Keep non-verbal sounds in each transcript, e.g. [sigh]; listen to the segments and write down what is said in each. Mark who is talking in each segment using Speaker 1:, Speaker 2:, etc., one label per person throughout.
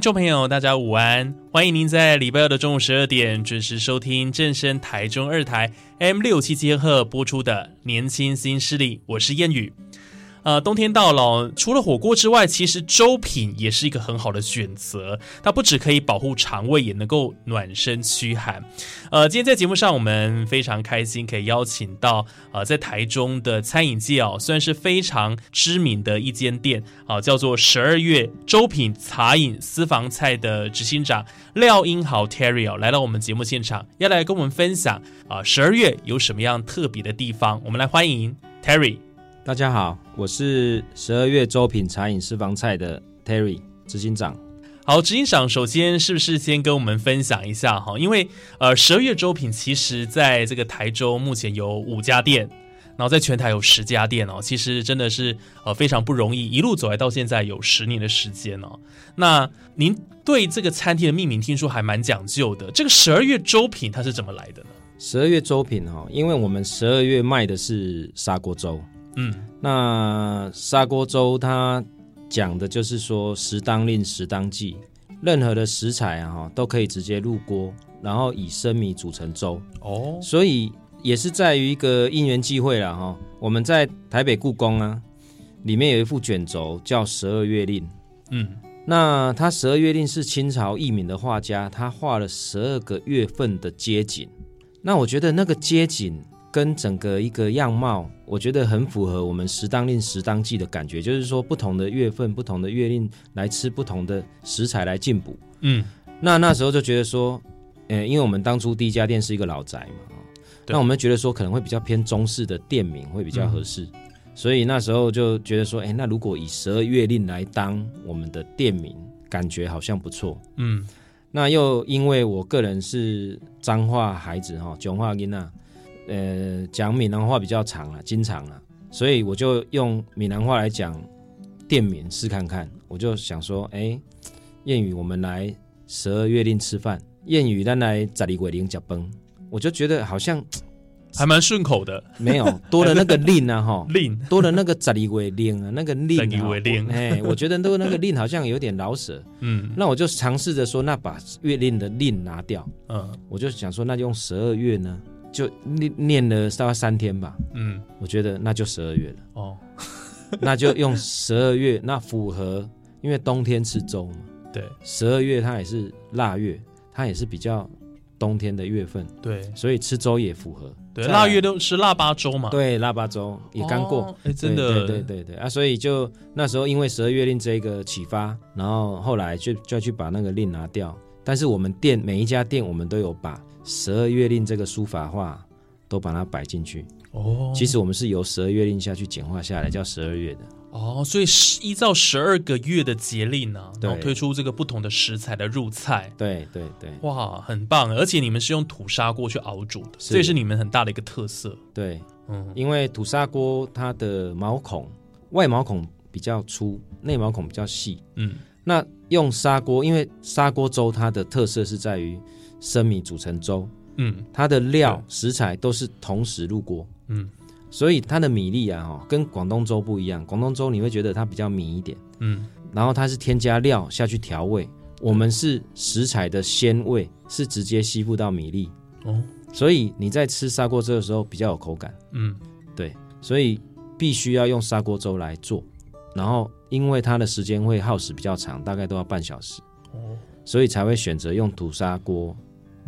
Speaker 1: 听众朋友，大家午安！欢迎您在礼拜二的中午十二点准时收听正声台中二台 M 六七千赫播出的《年轻新势力》，我是燕语。呃，冬天到了，除了火锅之外，其实粥品也是一个很好的选择。它不只可以保护肠胃，也能够暖身驱寒。呃，今天在节目上，我们非常开心可以邀请到呃，在台中的餐饮界哦，算是非常知名的一间店啊，叫做十二月粥品茶饮私房菜的执行长廖英豪 Terry 哦，来到我们节目现场，要来跟我们分享啊，十二月有什么样特别的地方？我们来欢迎 Terry。
Speaker 2: 大家好，我是十二月周品茶饮私房菜的 Terry 执行长。
Speaker 1: 好，执行长，首先是不是先跟我们分享一下哈？因为呃，十二月周品其实在这个台州目前有五家店，然后在全台有十家店哦，其实真的是呃非常不容易，一路走来到现在有十年的时间哦。那您对这个餐厅的命名听说还蛮讲究的，这个十二月周品它是怎么来的呢？
Speaker 2: 十二月周品哈，因为我们十二月卖的是砂锅粥。嗯，那砂锅粥它讲的就是说，时当令，时当季，任何的食材啊哈都可以直接入锅，然后以生米煮成粥哦。所以也是在于一个因缘际会了哈。我们在台北故宫啊，里面有一副卷轴叫《十二月令》。嗯，那他《十二月令》是清朝佚名的画家，他画了十二个月份的街景。那我觉得那个街景。跟整个一个样貌，我觉得很符合我们时当令时当季的感觉，就是说不同的月份、不同的月令来吃不同的食材来进补。嗯，那那时候就觉得说，呃，因为我们当初第一家店是一个老宅嘛，那我们觉得说可能会比较偏中式的店名会比较合适，所以那时候就觉得说，哎，那如果以十二月令来当我们的店名，感觉好像不错。嗯，那又因为我个人是彰化孩子哈，彰化囡啊。呃，讲闽南话比较长了，经常了，所以我就用闽南话来讲店名试看看。我就想说，哎，谚语我们来十二月令吃饭，谚语咱来十二月令脚崩，我就觉得好像 [tsk]
Speaker 1: 还蛮顺口的。
Speaker 2: 没有多了那个令啊，哈，[laughs]
Speaker 1: 令
Speaker 2: 多了那个十二月令啊，那个令
Speaker 1: 啊，令，
Speaker 2: 哎，我觉得都那个令好像有点老舍。[laughs] 嗯，那我就尝试着说，那把月令的令拿掉。嗯，我就想说，那就用十二月呢。就念念了大概三天吧，嗯，我觉得那就十二月了。哦，[laughs] 那就用十二月，那符合，因为冬天吃粥嘛，
Speaker 1: 对，
Speaker 2: 十二月它也是腊月，它也是比较冬天的月份，
Speaker 1: 对，
Speaker 2: 所以吃粥也符合，
Speaker 1: 对，腊月都是腊八粥嘛，
Speaker 2: 对，腊八粥也刚过，
Speaker 1: 哎，真的，
Speaker 2: 对对对对啊，所以就那时候因为十二月令这个启发，然后后来就就要去把那个令拿掉，但是我们店每一家店我们都有把。十二月令这个书法画都把它摆进去哦。其实我们是由十二月令下去简化下来，叫十二月的
Speaker 1: 哦。所以是依照十二个月的节令呢，然后推出这个不同的食材的入菜。
Speaker 2: 对对对，
Speaker 1: 哇，很棒！而且你们是用土砂锅去熬煮的，这也是你们很大的一个特色。
Speaker 2: 对，嗯，因为土砂锅它的毛孔外毛孔比较粗，内毛孔比较细。嗯，那用砂锅，因为砂锅粥它的特色是在于。生米煮成粥，嗯，它的料食材都是同时入锅，嗯，所以它的米粒啊，哈，跟广东粥不一样。广东粥你会觉得它比较米一点，嗯，然后它是添加料下去调味，我们是食材的鲜味是直接吸附到米粒，哦，所以你在吃砂锅粥的时候比较有口感，嗯，对，所以必须要用砂锅粥来做，然后因为它的时间会耗时比较长，大概都要半小时，哦，所以才会选择用土砂锅。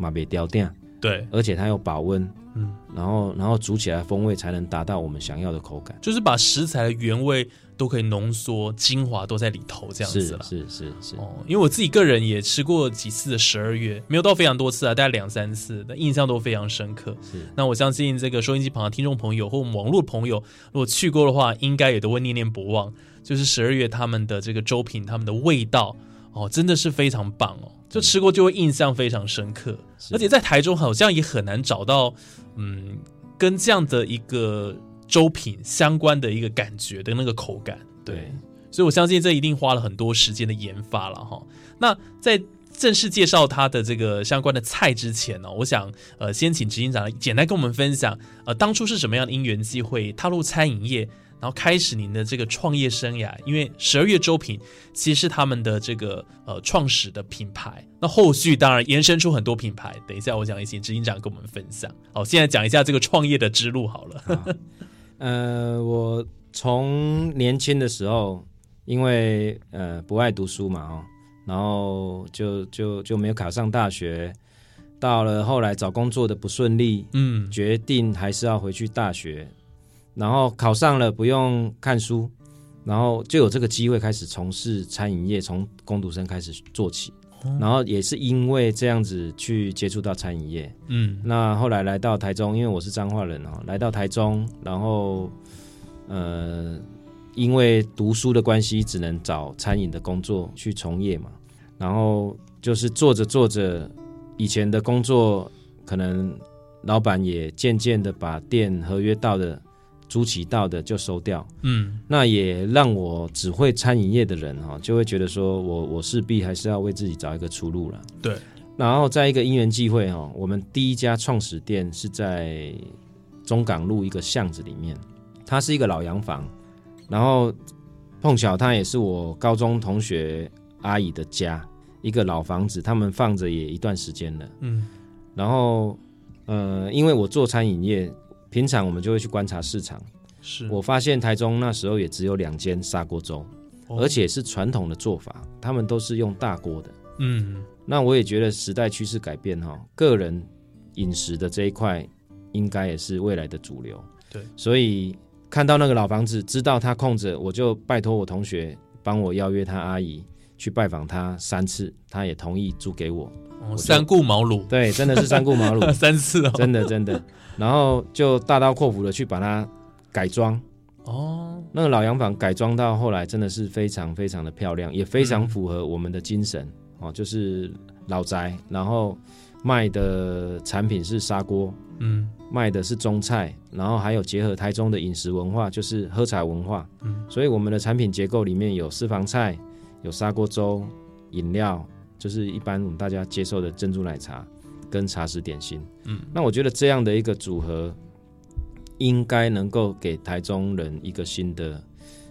Speaker 2: 马别雕店，
Speaker 1: 对，
Speaker 2: 而且它有保温，嗯，然后然后煮起来风味才能达到我们想要的口感，
Speaker 1: 就是把食材的原味都可以浓缩精华都在里头这样子了。
Speaker 2: 是是是
Speaker 1: 哦，因为我自己个人也吃过几次的十二月，没有到非常多次啊，大概两三次，但印象都非常深刻。
Speaker 2: 是，
Speaker 1: 那我相信这个收音机旁的听众朋友或我们网络朋友，如果去过的话，应该也都会念念不忘。就是十二月他们的这个粥品，他们的味道哦，真的是非常棒哦，就吃过就会印象非常深刻。而且在台中好像也很难找到，嗯，跟这样的一个粥品相关的一个感觉的那个口感。对，所以我相信这一定花了很多时间的研发了哈。那在正式介绍它的这个相关的菜之前呢，我想呃先请执行长简单跟我们分享，呃当初是什么样的因缘机会踏入餐饮业。然后开始您的这个创业生涯，因为十二月周品其实是他们的这个呃创始的品牌。那后续当然延伸出很多品牌。等一下我讲一些执行长跟我们分享。好，现在讲一下这个创业的之路好了。
Speaker 2: 呃，我从年轻的时候，因为呃不爱读书嘛哦，然后就就就没有考上大学。到了后来找工作的不顺利，嗯，决定还是要回去大学。然后考上了，不用看书，然后就有这个机会开始从事餐饮业，从工读生开始做起。然后也是因为这样子去接触到餐饮业，嗯，那后来来到台中，因为我是彰化人哦，来到台中，然后呃，因为读书的关系，只能找餐饮的工作去从业嘛。然后就是做着做着，以前的工作可能老板也渐渐的把店合约到的。租起到的就收掉，嗯，那也让我只会餐饮业的人哈，就会觉得说我我势必还是要为自己找一个出路了。
Speaker 1: 对，
Speaker 2: 然后在一个因缘际会哈，我们第一家创始店是在中港路一个巷子里面，它是一个老洋房，然后碰巧它也是我高中同学阿姨的家，一个老房子，他们放着也一段时间了，嗯，然后呃，因为我做餐饮业。平常我们就会去观察市场，
Speaker 1: 是。
Speaker 2: 我发现台中那时候也只有两间砂锅粥，而且是传统的做法，他们都是用大锅的。嗯，那我也觉得时代趋势改变哈，个人饮食的这一块应该也是未来的主流。
Speaker 1: 对，
Speaker 2: 所以看到那个老房子，知道他空着，我就拜托我同学帮我邀约他阿姨去拜访他三次，他也同意租给我。
Speaker 1: 三顾茅庐，
Speaker 2: 对，真的是三顾茅庐。[laughs]
Speaker 1: 三次哦，
Speaker 2: 真的真的。然后就大刀阔斧的去把它改装。哦，那个老洋房改装到后来真的是非常非常的漂亮，也非常符合我们的精神。哦，就是老宅，然后卖的产品是砂锅，嗯，卖的是中菜，然后还有结合台中的饮食文化，就是喝茶文化，嗯，所以我们的产品结构里面有私房菜，有砂锅粥，饮料。就是一般我们大家接受的珍珠奶茶跟茶食点心，嗯，那我觉得这样的一个组合，应该能够给台中人一个新的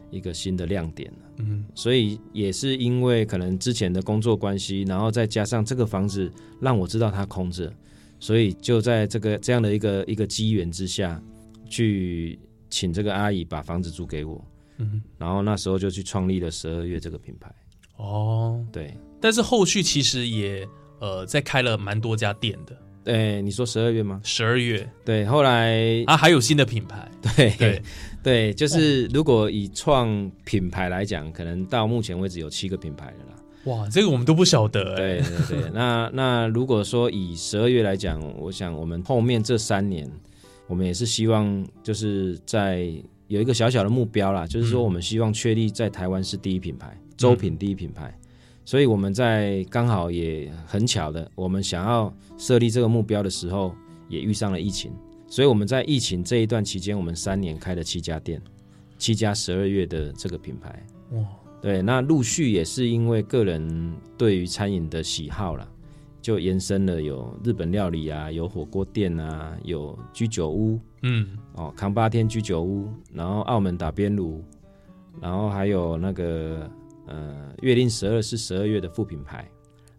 Speaker 2: 一个新的亮点嗯，所以也是因为可能之前的工作关系，然后再加上这个房子让我知道它空着，所以就在这个这样的一个一个机缘之下去请这个阿姨把房子租给我，嗯，然后那时候就去创立了十二月这个品牌，
Speaker 1: 哦，
Speaker 2: 对。
Speaker 1: 但是后续其实也呃在开了蛮多家店的。
Speaker 2: 对，你说十二月吗？
Speaker 1: 十二月。
Speaker 2: 对，后来
Speaker 1: 啊还有新的品牌。
Speaker 2: 对对 [laughs] 对，就是如果以创品牌来讲，可能到目前为止有七个品牌了啦。
Speaker 1: 哇，这个我们都不晓得。
Speaker 2: 对对对，[laughs] 那那如果说以十二月来讲，我想我们后面这三年，我们也是希望就是在有一个小小的目标啦，就是说我们希望确立在台湾是第一品牌，周品第一品牌。所以我们在刚好也很巧的，我们想要设立这个目标的时候，也遇上了疫情。所以我们在疫情这一段期间，我们三年开了七家店，七家十二月的这个品牌。哇，对，那陆续也是因为个人对于餐饮的喜好了，就延伸了有日本料理啊，有火锅店啊，有居酒屋，嗯，哦，扛八天居酒屋，然后澳门打边炉，然后还有那个。呃，月令十二是十二月的副品牌，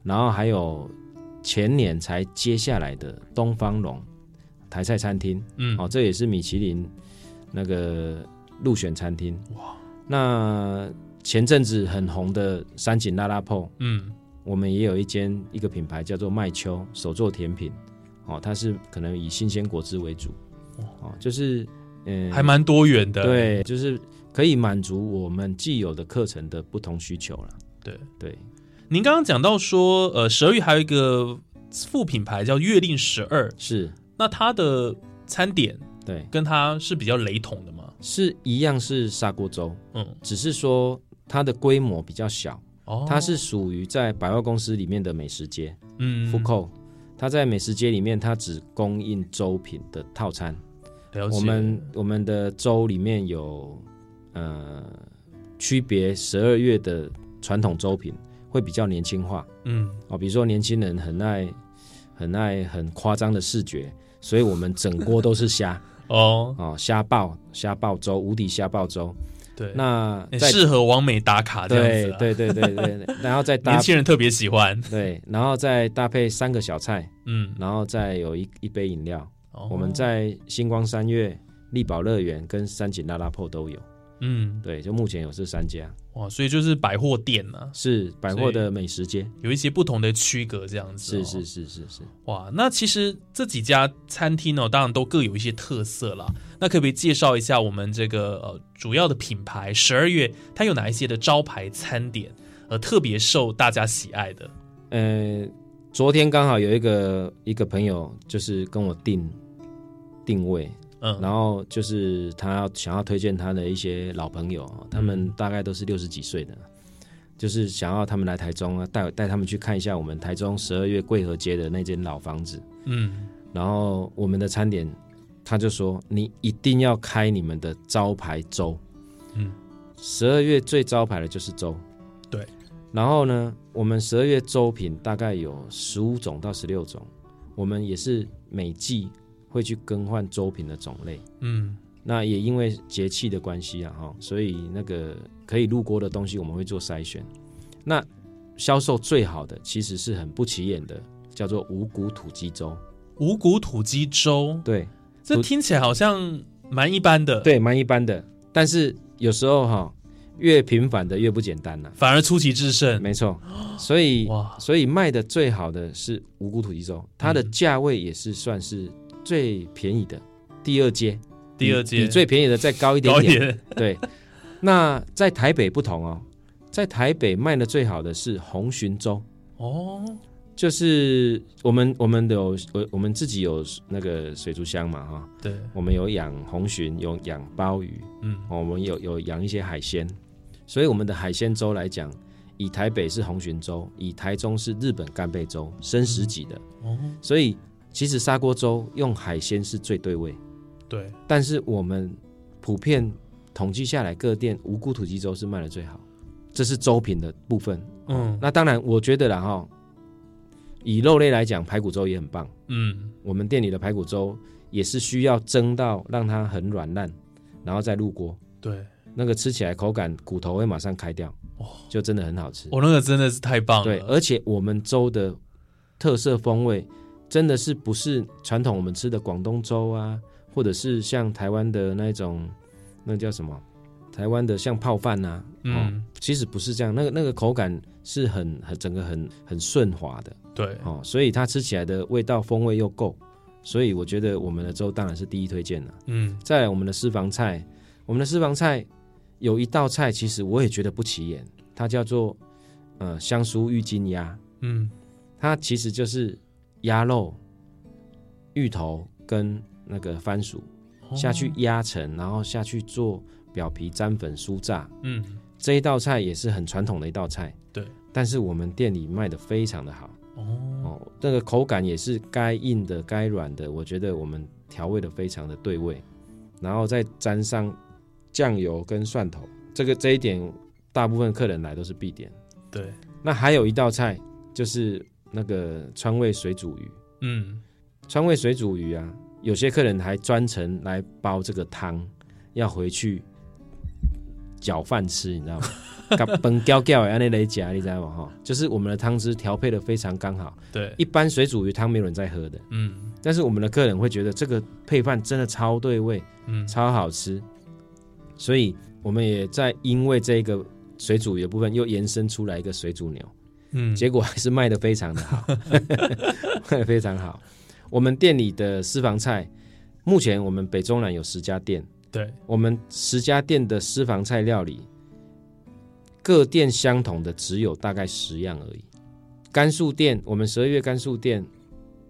Speaker 2: 然后还有前年才接下来的东方龙台菜餐厅，嗯，哦，这也是米其林那个入选餐厅。哇，那前阵子很红的三井拉拉铺，嗯，我们也有一间一个品牌叫做麦秋手做甜品，哦，它是可能以新鲜果汁为主，哦，就是
Speaker 1: 嗯，还蛮多元的，
Speaker 2: 对，就是。可以满足我们既有的课程的不同需求了。
Speaker 1: 对。
Speaker 2: 对，
Speaker 1: 您刚刚讲到说，呃，十二月还有一个副品牌叫月令十二，
Speaker 2: 是。
Speaker 1: 那它的餐点
Speaker 2: 对，
Speaker 1: 跟它是比较雷同的吗？
Speaker 2: 是一样是砂锅粥，
Speaker 1: 嗯，
Speaker 2: 只是说它的规模比较小，
Speaker 1: 哦，
Speaker 2: 它是属于在百货公司里面的美食街
Speaker 1: 嗯。
Speaker 2: 复扣。它在美食街里面，它只供应粥品的套餐。我们我们的粥里面有呃区别十二月的传统粥品会比较年轻化。
Speaker 1: 嗯。
Speaker 2: 哦，比如说年轻人很爱很爱很夸张的视觉，所以我们整锅都是虾。[laughs]
Speaker 1: 哦，
Speaker 2: 哦，虾爆虾爆粥，无敌虾爆粥。
Speaker 1: 对，
Speaker 2: 那
Speaker 1: 适合完美打卡这样子啊，
Speaker 2: 对对对对对，对。然后再搭
Speaker 1: 年轻人特别喜欢，[laughs]
Speaker 2: 对，然后再搭配三个小菜，
Speaker 1: 嗯，
Speaker 2: 然后再有一一杯饮料。
Speaker 1: 哦。
Speaker 2: 我们在星光三月、力宝乐园跟三井拉拉铺都有。
Speaker 1: 嗯
Speaker 2: 对，就目前有这三家，
Speaker 1: 哇，所以就是百货店呢、
Speaker 2: 是百货的美食街。
Speaker 1: 有一些不同的区隔这样子、哦，
Speaker 2: 是是是是是。
Speaker 1: 哇，那其实这几家餐厅呢、当然都各有一些特色啦。那可不可以介绍一下我们这个呃主要的品牌十二月它有哪一些的招牌餐点，呃特别受大家喜爱的？
Speaker 2: 呃，昨天刚好有一个一个朋友就是跟我定定位，
Speaker 1: 嗯，
Speaker 2: 然后就是他要想要推荐他的一些老朋友，他们
Speaker 1: 嗯
Speaker 2: 大概都是六十几岁的，就是想要他们来台中啊，带带他们去看一下我们台中十二月桂河街的那间老房子。
Speaker 1: 嗯，
Speaker 2: 然后我们的餐点，他就说你一定要开你们的招牌粥。
Speaker 1: 嗯，
Speaker 2: 十二月最招牌的就是粥。
Speaker 1: 对。
Speaker 2: 然后呢，我们十二月粥品大概有十五种到十六种，我们也是每季会去更换粥品的种类。
Speaker 1: 嗯，
Speaker 2: 那也因为节气的关系啊，哈，所以那个可以入锅的东西我们会做筛选。那销售最好的其实是很不起眼的，叫做五谷土鸡粥。
Speaker 1: 五谷土鸡粥，
Speaker 2: 对，
Speaker 1: 这听起来好像蛮一般的，，
Speaker 2: 对，蛮一般的。但是有时候哈、越平凡的越不简单呐、
Speaker 1: 反而出奇制胜。
Speaker 2: 没错，所以
Speaker 1: 哇，
Speaker 2: 所以卖的最好的是五谷土鸡粥，它的
Speaker 1: 嗯
Speaker 2: 价位也是算是最便宜的，第二阶，
Speaker 1: 第二阶。
Speaker 2: 比最便宜的再高一点点。
Speaker 1: 高一点，[laughs]
Speaker 2: 对，那在台北不同哦，在台北卖的最好的是红鲟粥。
Speaker 1: 哦，
Speaker 2: 就是我们我们有我我们自己有那个水族箱嘛哈，
Speaker 1: 对，
Speaker 2: 我们有养红鲟，有养鲍鱼，
Speaker 1: 嗯，
Speaker 2: 哦，我们有有养一些海鲜，所以我们的海鲜粥来讲，以台北是红鲟粥，以台中是日本干贝粥，生食级的，
Speaker 1: 哦，
Speaker 2: 所以其实砂锅粥用海鲜是最对味，
Speaker 1: 对，
Speaker 2: 但是我们普遍统计下来，各店无骨土鸡粥是卖的最好，这是粥品的部分。
Speaker 1: 嗯。
Speaker 2: 那当然，我觉得啦哈，以肉类来讲，排骨粥也很棒。
Speaker 1: 嗯，
Speaker 2: 我们店里的排骨粥也是需要蒸到让它很软烂，然后再入锅，
Speaker 1: 对，
Speaker 2: 那个吃起来口感骨头会马上开掉，
Speaker 1: 哦。
Speaker 2: 就真的很好吃。
Speaker 1: 我那个真的是太棒了，
Speaker 2: 对，而且我们粥的特色风味真的是不是传统我们吃的广东粥啊，或者是像台湾的那种那叫什么？台湾的像泡饭呐、啊，哦，
Speaker 1: 嗯，
Speaker 2: 其实不是这样，那个那个口感是很很整个很很顺滑的。
Speaker 1: 对，
Speaker 2: 哦，所以它吃起来的味道风味又够，所以我觉得我们的粥当然是第一推荐了。
Speaker 1: 嗯，
Speaker 2: 再来我们的私房菜，我们的私房菜有一道菜，其实我也觉得不起眼，它叫做呃香酥郁金鸭，
Speaker 1: 嗯，
Speaker 2: 它其实就是鸭肉、芋头跟那个番薯
Speaker 1: 哦
Speaker 2: 下去压成，然后下去做表皮沾粉酥炸。
Speaker 1: 嗯，
Speaker 2: 这一道菜也是很传统的一道菜，
Speaker 1: 对。
Speaker 2: 但是我们店里卖的非常的好
Speaker 1: 哦，
Speaker 2: 哦，那个口感也是该硬的该软的，我觉得我们调味的非常的对味，然后再沾上酱油跟蒜头，这个这一点大部分客人来都是必点。
Speaker 1: 对，
Speaker 2: 那还有一道菜就是那个川味水煮鱼，
Speaker 1: 嗯，
Speaker 2: 川味水煮鱼啊，有些客人还专程来煲这个汤，要回去搅饭吃，你知道吗？把崩掉掉的那类夹，你知道吗？哈，就是我们的汤汁调配的非常刚好，
Speaker 1: 对，
Speaker 2: 一般水煮鱼汤没有人在喝的，
Speaker 1: 嗯。
Speaker 2: 但是我们的客人会觉得这个配饭真的超对味，
Speaker 1: 嗯，
Speaker 2: 超好吃，所以我们也在因为这个水煮鱼的部分又延伸出来一个水煮牛。
Speaker 1: 嗯，
Speaker 2: 结果还是卖的非常的好，[laughs] 卖的非常好。我们店里的私房菜，目前我们北中南有十家店，
Speaker 1: 对，
Speaker 2: 我们十家店的私房菜料理，各店相同的只有大概十样而已。甘肃店，我们十二月甘肃店，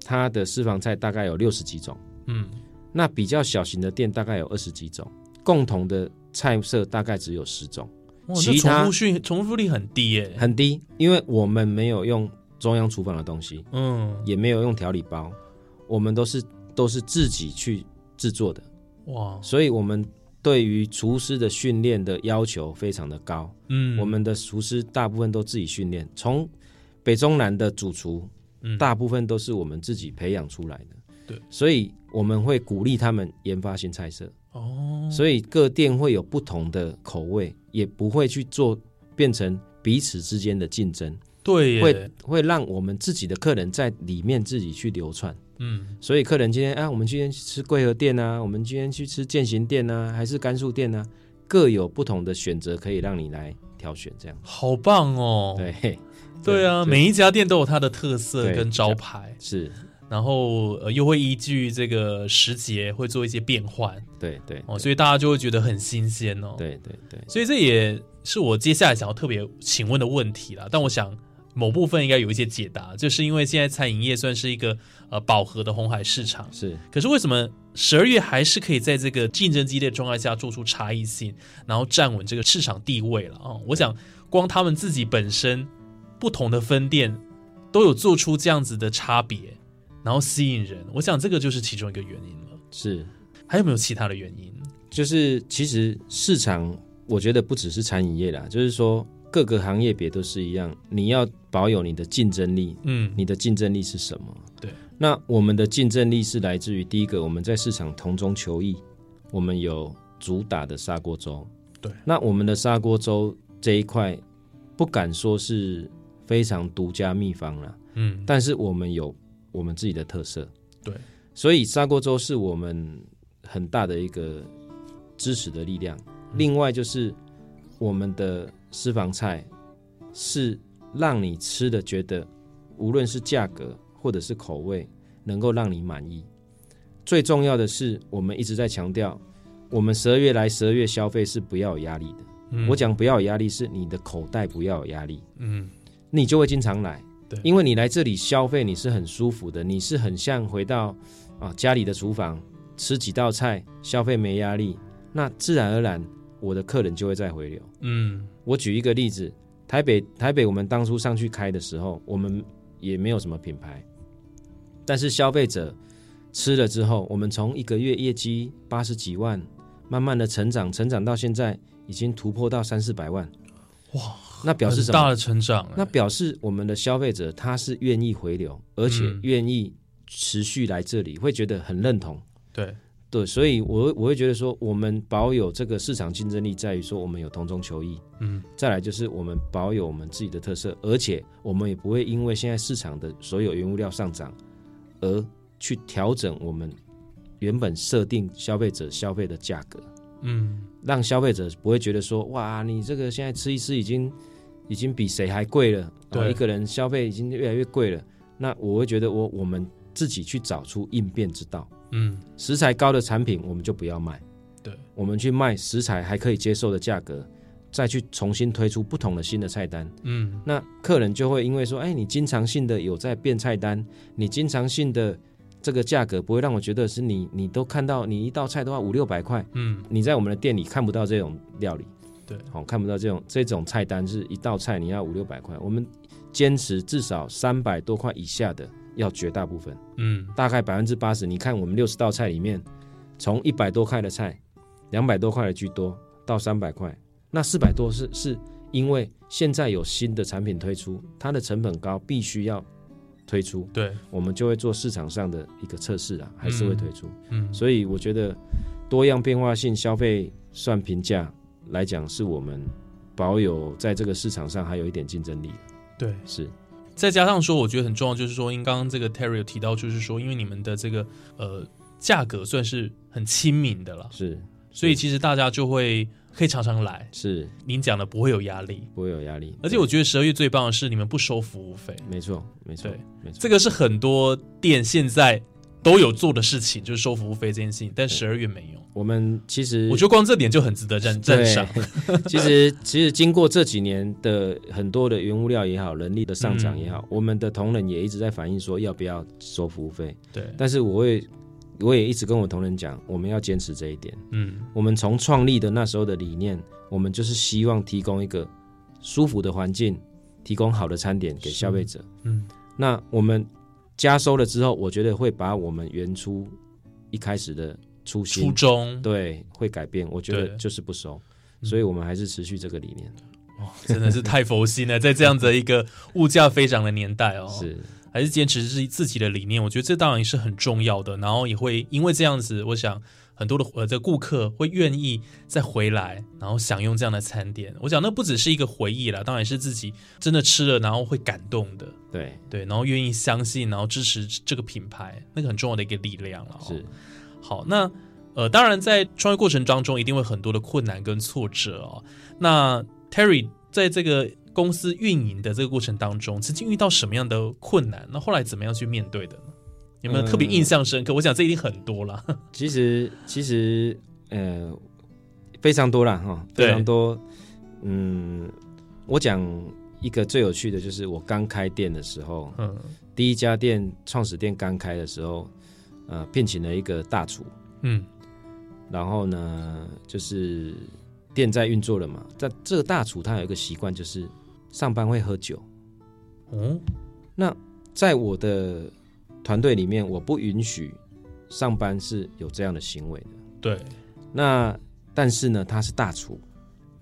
Speaker 2: 它的私房菜大概有六十几种，
Speaker 1: 嗯，
Speaker 2: 那比较小型的店大概有二十几种，共同的菜色大概只有十种，其他
Speaker 1: 重复训重复率很低耶，
Speaker 2: 很低，因为我们没有用中央厨房的东西，
Speaker 1: 嗯，
Speaker 2: 也没有用调理包，我们都是都是自己去制作的，
Speaker 1: 哇，
Speaker 2: 所以我们对于厨师的训练的要求非常的高。
Speaker 1: 嗯，
Speaker 2: 我们的厨师大部分都自己训练，从北中南的主厨，
Speaker 1: 嗯。
Speaker 2: 大部分都是我们自己培养出来的。
Speaker 1: 对，
Speaker 2: 所以我们会鼓励他们研发新菜色，
Speaker 1: 哦，
Speaker 2: 所以各店会有不同的口味，也不会去做变成彼此之间的竞争，
Speaker 1: 对，
Speaker 2: 会会让我们自己的客人在里面自己去流窜。
Speaker 1: 嗯，
Speaker 2: 所以客人今天啊，我们今天去吃贵和店啊，我们今天去吃践行店啊，还是甘肃店啊，各有不同的选择，可以让你来挑选。这样。
Speaker 1: 好棒哦，
Speaker 2: 对
Speaker 1: 对啊，每一家店都有它的特色跟招牌，
Speaker 2: 是，
Speaker 1: 然后呃又会依据这个时节会做一些变换。
Speaker 2: 对对
Speaker 1: 哦，所以大家就会觉得很新鲜哦。，
Speaker 2: 对对对，
Speaker 1: 所以这也是我接下来想要特别请问的问题啦。但我想某部分应该有一些解答，就是因为现在餐饮业算是一个呃饱和的红海市场，
Speaker 2: 是。
Speaker 1: 可是为什么十二月还是可以在这个竞争激烈的状态下做出差异性，然后站稳这个市场地位了？啊、我想光他们自己本身不同的分店都有做出这样子的差别，然后吸引人，我想这个就是其中一个原因了。
Speaker 2: 是，
Speaker 1: 还有没有其他的原因？
Speaker 2: 就是其实市场，我觉得不只是餐饮业啦，就是说各个行业别都是一样，你要保有你的竞争力，
Speaker 1: 嗯，
Speaker 2: 你的竞争力是什么？
Speaker 1: 对，
Speaker 2: 那我们的竞争力是来自于第一个，我们在市场同中求异，我们有主打的砂锅粥。
Speaker 1: 对，
Speaker 2: 那我们的砂锅粥这一块，不敢说是非常独家秘方了，
Speaker 1: 嗯，
Speaker 2: 但是我们有我们自己的特色。
Speaker 1: 对，
Speaker 2: 所以砂锅粥是我们很大的一个支持的力量。另外就是我们的私房菜是让你吃的觉得，无论是价格或者是口味，能够让你满意。最重要的是，我们一直在强调，我们十二月来十二月消费是不要有压力的。
Speaker 1: 嗯
Speaker 2: 我，讲不要有压力，是你的口袋不要有压力，
Speaker 1: 嗯，
Speaker 2: 你就会经常来。
Speaker 1: 对
Speaker 2: 因为你来这里消费，你是很舒服的，你是很像回到啊家里的厨房吃几道菜，消费没压力，那自然而然我的客人就会再回流。
Speaker 1: 嗯，
Speaker 2: 我举一个例子，台北台北我们当初上去开的时候，我们也没有什么品牌，但是消费者吃了之后，我们从一个月业绩八十几万，慢慢的成长，成长到现在已经突破到三四百万。
Speaker 1: 哇，
Speaker 2: 那表示什么？
Speaker 1: 很大的成长欸，
Speaker 2: 那表示我们的消费者他是愿意回流，而且
Speaker 1: 嗯
Speaker 2: 愿意持续来这里，会觉得很认同。
Speaker 1: 对，
Speaker 2: 对，所以我会我会觉得说，我们保有这个市场竞争力，在于说我们有同中求异。
Speaker 1: 嗯，
Speaker 2: 再来就是我们保有我们自己的特色，而且我们也不会因为现在市场的所有原物料上涨，而去调整我们原本设定消费者消费的价格，
Speaker 1: 嗯，
Speaker 2: 让消费者不会觉得说，哇，你这个现在吃一吃已经已经比谁还贵了，
Speaker 1: 对。
Speaker 2: 哦一个人消费已经越来越贵了。那我会觉得我我们自己去找出应变之道，
Speaker 1: 嗯，
Speaker 2: 食材高的产品我们就不要卖，
Speaker 1: 对，
Speaker 2: 我们去卖食材还可以接受的价格，再去重新推出不同的新的菜单。
Speaker 1: 嗯，
Speaker 2: 那客人就会因为说，哎，你经常性的有在变菜单，你经常性的这个价格不会让我觉得是你，你都看到你一道菜都要五六百块，
Speaker 1: 嗯，
Speaker 2: 你在我们的店里看不到这种料理，
Speaker 1: 对。
Speaker 2: 好、看不到这种这种菜单是一道菜你要五六百块，我们坚持至少三百多块以下的要绝大部分，
Speaker 1: 嗯，
Speaker 2: 大概百分之八十。你看我们六十道菜里面，从一百多块的菜，两百多块的居多，到三百块，那四百多是是因为现在有新的产品推出，它的成本高，必须要推出，
Speaker 1: 对，
Speaker 2: 我们就会做市场上的一个测试啊，还是会推出。
Speaker 1: 嗯，
Speaker 2: 所以我觉得多样变化性消费算评价来讲，是我们保有在这个市场上还有一点竞争力的。
Speaker 1: 对，
Speaker 2: 是。
Speaker 1: 再加上说，我觉得很重要，就是说，因刚刚这个 Terry 有提到，就是说，因为你们的这个呃价格算是很亲民的了，
Speaker 2: 是，
Speaker 1: 所以其实大家就会可以常常来。
Speaker 2: 是。
Speaker 1: 您讲的不会有压力，
Speaker 2: 不会有压力。
Speaker 1: 而且我觉得十二月最棒的是你们不收服务费，
Speaker 2: 没错，没错
Speaker 1: 对，
Speaker 2: 没错，
Speaker 1: 这个是很多店现在都有做的事情，就是收服务费这件事情，但十二月没有。
Speaker 2: 我们其实
Speaker 1: 我觉得光这点就很值得赞赞赏。[laughs]
Speaker 2: 其实，其实经过这几年的很多的原物料也好，人力的上涨也好，我们的同仁也一直在反映说要不要收服务费。
Speaker 1: 对，
Speaker 2: 但是我会，我也一直跟我同仁讲，我们要坚持这一点。
Speaker 1: 嗯，
Speaker 2: 我们从创立的那时候的理念，我们就是希望提供一个舒服的环境，提供好的餐点给消费者。
Speaker 1: 嗯，
Speaker 2: 那我们加收了之后，我觉得会把我们原初一开始的。初心
Speaker 1: 初衷
Speaker 2: 对会改变，我觉得就是不收，所以我们还是持续这个理念。
Speaker 1: 哇，真的是太佛心了，在这样的一个物价飞涨的年代哦，
Speaker 2: 是
Speaker 1: 还是坚持是自己的理念，我觉得这当然也是很重要的。然后也会因为这样子，我想很多的呃这顾客会愿意再回来，然后享用这样的餐点。我想那不只是一个回忆了，当然是自己真的吃了，然后会感动的。
Speaker 2: 对
Speaker 1: 对，然后愿意相信，然后支持这个品牌，那个很重要的一个力量了。
Speaker 2: 是。
Speaker 1: 好，那呃，当然在创业过程当中，一定会很多的困难跟挫折哦。那 Terry 在这个公司运营的这个过程当中，曾经遇到什么样的困难？那后来怎么样去面对的呢？有没有特别印象深刻？我想这一定很多了。
Speaker 2: 其实，其实呃，非常多了哈，非常多。嗯，我讲一个最有趣的，就是我刚开店的时候，嗯，第一家店创始店刚开的时候。呃，聘请了一个大厨，
Speaker 1: 嗯，
Speaker 2: 然后呢，就是店在运作了嘛。但这个大厨他有一个习惯，就是上班会喝酒。
Speaker 1: 哦，
Speaker 2: 那在我的团队里面，我不允许上班是有这样的行为的。
Speaker 1: 对，
Speaker 2: 那但是呢，他是大厨，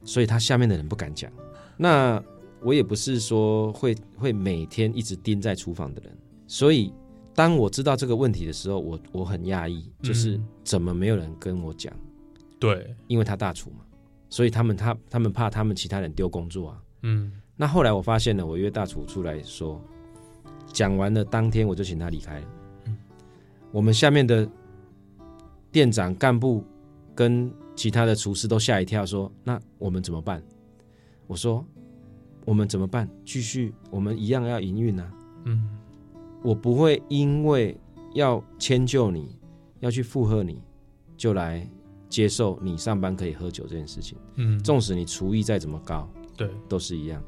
Speaker 2: 所以他下面的人不敢讲。那我也不是说会会每天一直盯在厨房的人，所以。当我知道这个问题的时候，我我很讶异，就是怎么没有人跟我讲？
Speaker 1: 对，
Speaker 2: 因为他大厨嘛，所以他们他他们怕他们其他人丢工作啊。
Speaker 1: 嗯，
Speaker 2: 那后来我发现了，我约大厨出来说，讲完了当天我就请他离开了。嗯，我们下面的店长干部跟其他的厨师都吓一跳，说：“那我们怎么办？”我说：“我们怎么办？继续，我们一样要营运啊。”
Speaker 1: 嗯。
Speaker 2: 我不会因为要迁就你，要去附和你，就来接受你上班可以喝酒这件事情。
Speaker 1: 嗯，
Speaker 2: 纵使你厨艺再怎么高，
Speaker 1: 对，
Speaker 2: 都是一样。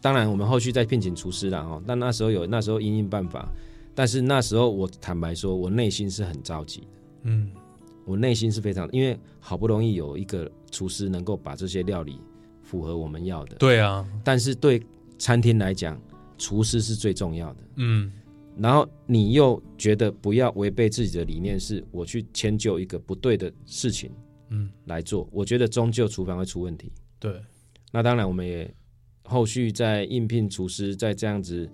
Speaker 2: 当然，我们后续再聘请厨师了哈。但那时候有那时候因应办法，但是那时候我坦白说，我内心是很着急的。
Speaker 1: 嗯，
Speaker 2: 我内心是非常，因为好不容易有一个厨师能够把这些料理符合我们要的。
Speaker 1: 对啊，
Speaker 2: 但是对餐厅来讲，厨师是最重要的。
Speaker 1: 嗯。
Speaker 2: 然后你又觉得不要违背自己的理念，是我去迁就一个不对的事情，
Speaker 1: 嗯，
Speaker 2: 来做，我觉得终究厨房会出问题。
Speaker 1: 对，
Speaker 2: 那当然我们也后续在应聘厨师，在这样子，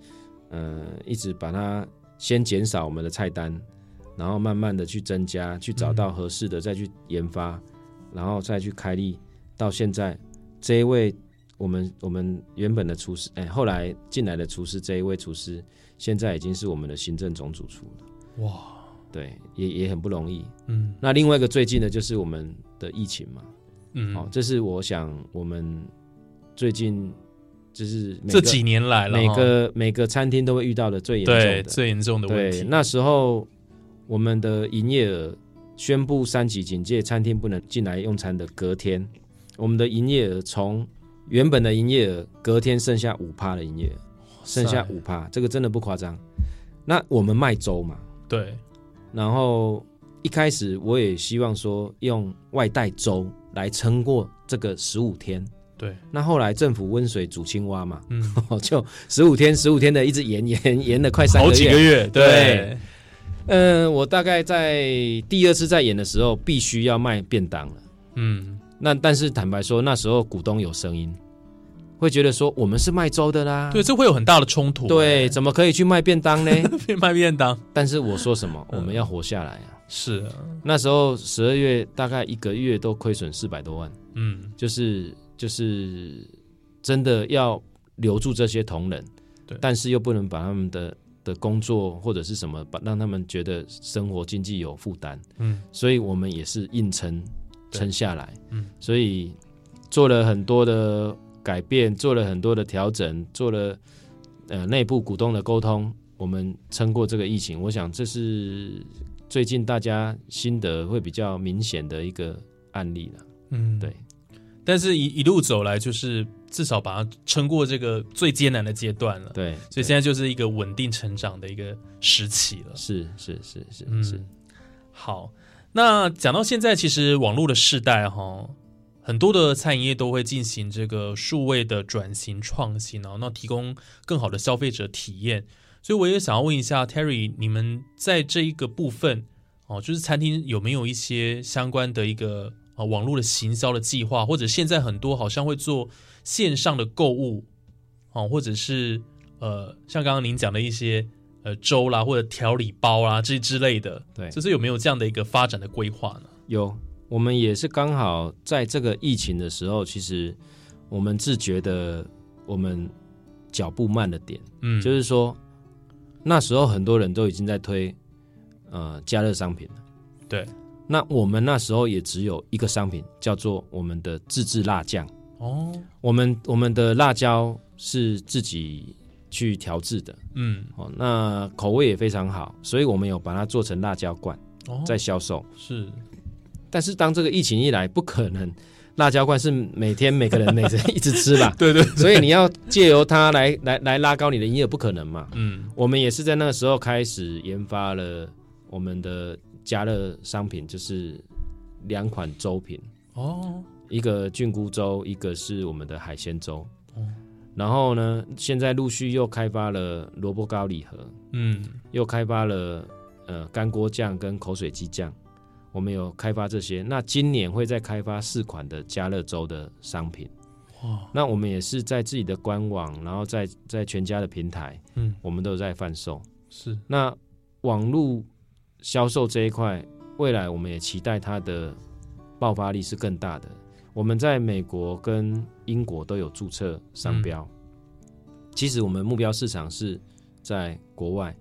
Speaker 2: 呃，一直把它先减少我们的菜单，然后慢慢的去增加，去找到合适的，再去研发，然后再去开立，到现在这一位我们我们原本的厨师，哎，后来进来的厨师这一位厨师。现在已经是我们的行政总主厨了，
Speaker 1: 哇，
Speaker 2: 对，也也很不容易。
Speaker 1: 嗯，
Speaker 2: 那另外一个最近的就是我们的疫情嘛，
Speaker 1: 嗯，
Speaker 2: 好，这是我想我们最近就是
Speaker 1: 这几年来了，
Speaker 2: 每个每个餐厅都会遇到的最严重的
Speaker 1: 最严重的问题。
Speaker 2: 那时候我们的营业额宣布三级警戒，餐厅不能进来用餐的隔天，我们的营业额从原本的营业额隔天剩下五趴的营业额。剩下五趴，这个真的不夸张。那我们卖粥嘛，
Speaker 1: 对。
Speaker 2: 然后一开始我也希望说用外带粥来撑过这个十五天，
Speaker 1: 对。
Speaker 2: 那后来政府温水煮青蛙嘛，
Speaker 1: 嗯，[laughs]
Speaker 2: 就十五天十五天的一直延 [laughs] 延延了快三
Speaker 1: 好几个月，对。
Speaker 2: 嗯，我大概在第二次再演的时候，必须要卖便当了。
Speaker 1: 嗯，
Speaker 2: 那但是坦白说，那时候股东有声音。会觉得说我们是卖粥的啦，
Speaker 1: 对，这会有很大的冲突。
Speaker 2: 对，怎么可以去卖便当呢？[laughs]
Speaker 1: 卖便当。
Speaker 2: 但是我说什么，我们要活下来啊！
Speaker 1: 是啊，
Speaker 2: 那时候十二月大概一个月都亏损四百多万，
Speaker 1: 嗯，
Speaker 2: 就是就是真的要留住这些同仁，
Speaker 1: 对，
Speaker 2: 但是又不能把他们的的工作或者是什么，把让他们觉得生活经济有负担，
Speaker 1: 嗯，
Speaker 2: 所以我们也是硬撑撑下来，
Speaker 1: 嗯，
Speaker 2: 所以做了很多的。改变做了很多的调整，做了呃内部股东的沟通，我们撑过这个疫情。我想这是最近大家心得会比较明显的一个案例了。嗯，对。
Speaker 1: 但是，一一路走来，就是至少把它撑过这个最艰难的阶段了。
Speaker 2: 对，
Speaker 1: 所以现在就是一个稳定成长的一个时期了。
Speaker 2: 是是是是是。
Speaker 1: 好，那讲到现在，其实网络的时代哈，很多的餐饮业都会进行这个数位的转型创新哦，那提供更好的消费者体验。所以我也想要问一下 Terry，你们在这一个部分哦，就是餐厅有没有一些相关的一个？啊，网络的行销的计划，或者现在很多好像会做线上的购物，哦，或者是呃，像刚刚您讲的一些呃粥啦，或者调理包啦这之类的，
Speaker 2: 对，
Speaker 1: 就是有没有这样的一个发展的规划呢？
Speaker 2: 有，我们也是刚好在这个疫情的时候，其实我们自觉的我们脚步慢了点，嗯，就是说那时候很多人都已经在推呃加热商品了，
Speaker 1: 对。
Speaker 2: 那我们那时候也只有一个商品，叫做我们的自制辣酱。哦，我们我们的辣椒是自己去调制的。嗯，哦，那口味也非常好，所以我们有把它做成辣椒罐，哦在销售。
Speaker 1: 是，
Speaker 2: 但是当这个疫情一来，不可能辣椒罐是每天每个人每天一直吃吧？[laughs]
Speaker 1: 对对，
Speaker 2: 所以你要借由它来来来拉高你的营业，不可能嘛？嗯，我们也是在那个时候开始研发了我们的。加热商品就是两款粥品哦，一个菌菇粥，一个是我们的海鲜粥。哦，然后呢，现在陆续又开发了萝卜糕礼盒，嗯，又开发了呃干锅酱跟口水鸡酱，我们有开发这些。那今年会再开发四款的加热粥的商品。哇，那我们也是在自己的官网，然后在在全家的平台，嗯，我们都有在贩售。
Speaker 1: 是，
Speaker 2: 那网络。销售这一块，未来我们也期待它的爆发力是更大的。我们在美国跟英国都有注册商标。其实我们目标市场是在国外，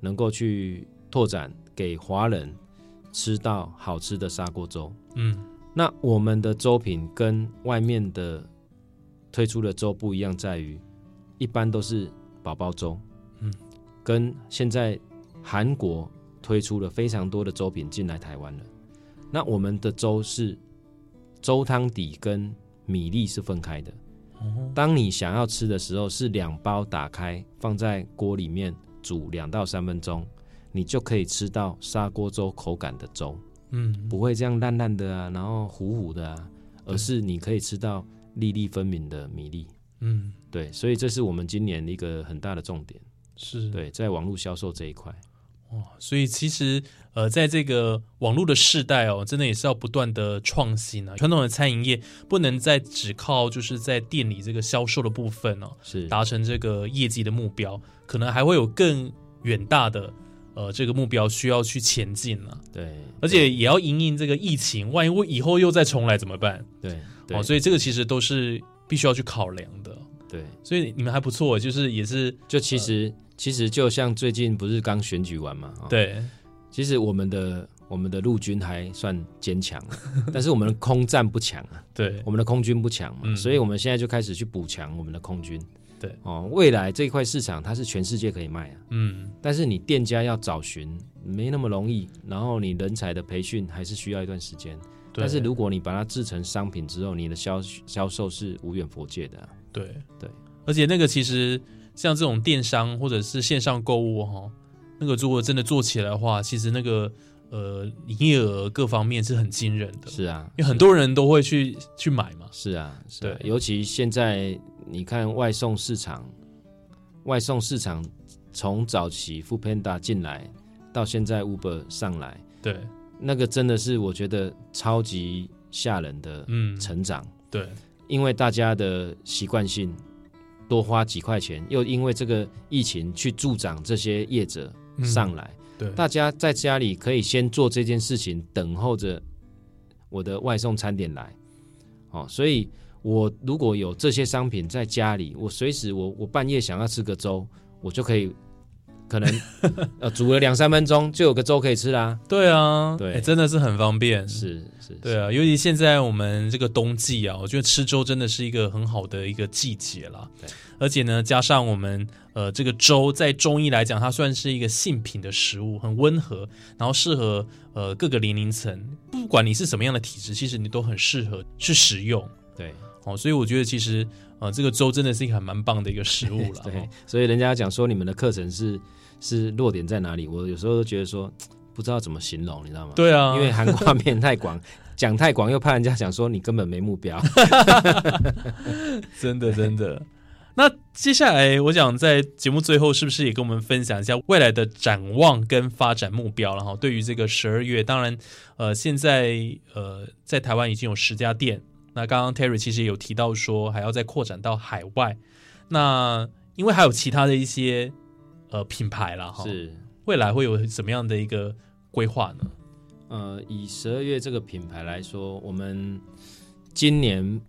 Speaker 2: 能够去拓展给华人吃到好吃的砂锅粥。嗯，那我们的粥品跟外面的推出的粥不一样，在于一般都是宝宝粥。嗯，跟现在韩国。推出了非常多的粥品进来台湾了，那我们的粥是粥汤底跟米粒是分开的。当你想要吃的时候，是两包打开放在锅里面煮两到三分钟，你就可以吃到砂锅粥口感的粥。嗯，不会这样烂烂的啊，然后糊糊的啊，而是你可以吃到粒粒分明的米粒。嗯，对，所以这是我们今年一个很大的重点。
Speaker 1: 是
Speaker 2: 对，在网络销售这一块。
Speaker 1: 哇，所以其实呃，在这个网络的时代哦，真的也是要不断的创新啊。传统的餐饮业不能再只靠就是在店里这个销售的部分哦，
Speaker 2: 是
Speaker 1: 达成这个业绩的目标，可能还会有更远大的呃这个目标需要去前进呢。
Speaker 2: 对，
Speaker 1: 而且也要迎应这个疫情，万一我以后又再重来怎么办？
Speaker 2: 对，
Speaker 1: 哦，所以这个其实都是必须要去考量的。
Speaker 2: 对，
Speaker 1: 所以你们还不错，就是也是
Speaker 2: 就其实。其实就像最近不是刚选举完嘛？
Speaker 1: 对，
Speaker 2: 其实我们的我们的陆军还算坚强，[laughs] 但是我们的空战不强啊。
Speaker 1: 对，
Speaker 2: 我们的空军不强嘛，所以我们现在就开始去补强我们的空军。
Speaker 1: 对，
Speaker 2: 哦，未来这一块市场它是全世界可以卖啊。嗯，但是你店家要找寻没那么容易，然后你人才的培训还是需要一段时间。但是如果你把它制成商品之后，你的销销售是无远佛界的。
Speaker 1: 对
Speaker 2: 对，
Speaker 1: 而且那个其实。像这种电商或者是线上购物哈，那个如果真的做起来的话，其实那个呃营业额各方面是很惊人的。
Speaker 2: 是啊，
Speaker 1: 因为很多人都会去去买嘛。
Speaker 2: 是啊，对，尤其现在你看外送市场，外送市场从早期 f o o Panda 进来到现在 Uber 上来，
Speaker 1: 对，
Speaker 2: 那个真的是我觉得超级吓人的嗯成长。
Speaker 1: 对，
Speaker 2: 因为大家的习惯性。多花几块钱，又因为这个疫情去助长这些业者上来，
Speaker 1: 对，
Speaker 2: 大家在家里可以先做这件事情，等候着我的外送餐点来。哦，所以我如果有这些商品在家里，我随时我我半夜想要吃个粥，我就可以可能 [laughs] 呃煮了两三分钟就有个粥可以吃啦。
Speaker 1: 对啊，
Speaker 2: 对
Speaker 1: 哎真的是很方便。
Speaker 2: 是是，
Speaker 1: 对啊，尤其现在我们这个冬季啊，我觉得吃粥真的是一个很好的一个季节啦。
Speaker 2: 对，
Speaker 1: 而且呢，加上我们呃这个粥，在中医来讲，它算是一个性品的食物，很温和，然后适合呃各个年龄层，不管你是什么样的体质，其实你都很适合去食用。
Speaker 2: 对
Speaker 1: 哦，所以我觉得其实呃这个粥真的是一个还蛮棒的一个食物了。[laughs]
Speaker 2: 对
Speaker 1: 哦，
Speaker 2: 所以人家讲说你们的课程是是弱点在哪里？我有时候都觉得说不知道怎么形容，你知道吗？
Speaker 1: 对啊，
Speaker 2: 因为涵盖面太广，[laughs] 讲太广又怕人家讲说你根本没目标。
Speaker 1: 真 [laughs] 的真的。那接下来，我想在节目最后，是不是也跟我们分享一下未来的展望跟发展目标？然后，对于这个十二月，当然，呃，现在呃，在台湾已经有十家店。那刚刚 Terry 其实也有提到说，还要再扩展到海外。那因为还有其他的一些呃品牌啦，哈，
Speaker 2: 是
Speaker 1: 未来会有怎么样的一个规划呢？
Speaker 2: 呃，以十二月这个品牌来说，我们今年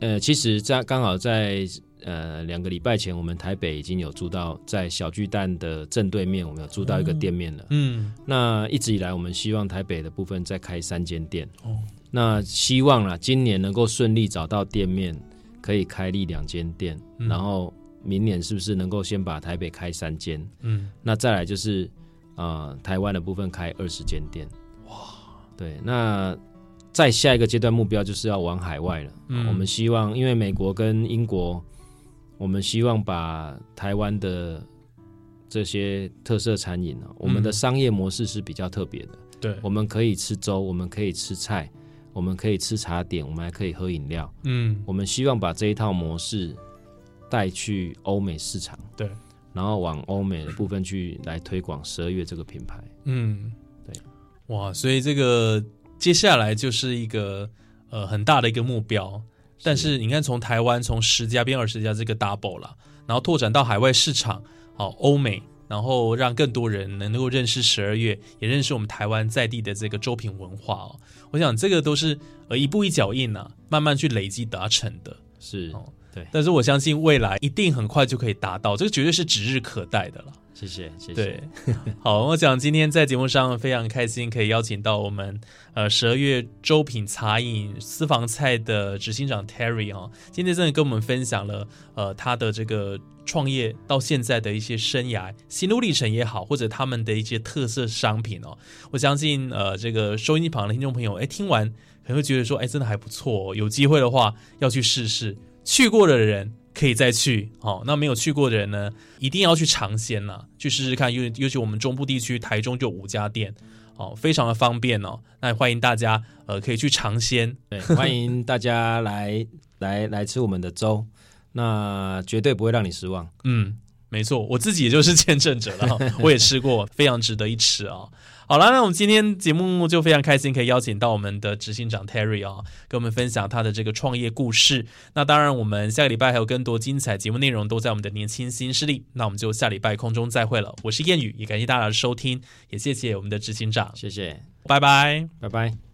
Speaker 2: 呃，其实在刚好在呃两个礼拜前，我们台北已经有租到在小巨蛋的正对面，我们有租到一个店面了。
Speaker 1: 嗯，
Speaker 2: 那一直以来，我们希望台北的部分再开三间店。
Speaker 1: 哦，
Speaker 2: 那希望啦，今年能够顺利找到店面，可以开立两间店，
Speaker 1: 嗯
Speaker 2: 然后明年是不是能够先把台北开三间？
Speaker 1: 嗯，
Speaker 2: 那再来就是呃台湾的部分开二十间店。哇，对，那再下一个阶段目标就是要往海外了。
Speaker 1: 嗯
Speaker 2: 我们希望，因为美国跟英国，我们希望把台湾的这些特色餐饮啊，我们的商业模式是比较特别的。
Speaker 1: 对，
Speaker 2: 我们可以吃粥，我们可以吃菜，我们可以吃茶点，我们还可以喝饮料。
Speaker 1: 嗯，
Speaker 2: 我们希望把这一套模式带去欧美市场，
Speaker 1: 对，
Speaker 2: 然后往欧美的部分去来推广十二月这个品牌。
Speaker 1: 嗯，
Speaker 2: 对，
Speaker 1: 哇，所以这个接下来就是一个呃很大的一个目标，但是你看从台湾从十家变二十家这个 double 了，然后拓展到海外市场，好欧美，然后让更多人能够认识十二月，也认识我们台湾在地的这个周品文化哦。我想这个都是呃一步一脚印啊，慢慢去累积达成的。
Speaker 2: 是，
Speaker 1: 哦
Speaker 2: 对，
Speaker 1: 但是我相信未来一定很快就可以达到，这个绝对是指日可待的了。
Speaker 2: 谢谢，谢谢。[laughs]
Speaker 1: 好，我想今天在节目上非常开心，可以邀请到我们呃十二月粥品茶饮私房菜的执行长 Terry 哦，今天真的跟我们分享了呃他的这个创业到现在的一些生涯心路历程也好，或者他们的一些特色商品哦，我相信呃这个收音机旁的听众朋友，哎，听完可能会觉得说，哎，真的还不错、哦，有机会的话要去试试，去过的人。可以再去哦，那没有去过的人呢，一定要去尝鲜呐，去试试看。尤尤其我们中部地区，台中就五家店，哦，非常的方便哦。那也欢迎大家呃可以去尝鲜。
Speaker 2: 对，欢迎大家来 [laughs] 来来吃我们的粥，那绝对不会让你失望。
Speaker 1: 嗯，没错，我自己也就是见证者了，我也吃过，非常值得一吃啊。好了，那我们今天节目就非常开心，可以邀请到我们的执行长 Terry 啊，跟我们分享他的这个创业故事。那当然，我们下个礼拜还有更多精彩节目内容都在我们的年轻新势力。那我们就下礼拜空中再会了。我是谚语，也感谢大家的收听，也谢谢我们的执行长，
Speaker 2: 谢谢，
Speaker 1: 拜拜。
Speaker 2: 拜拜。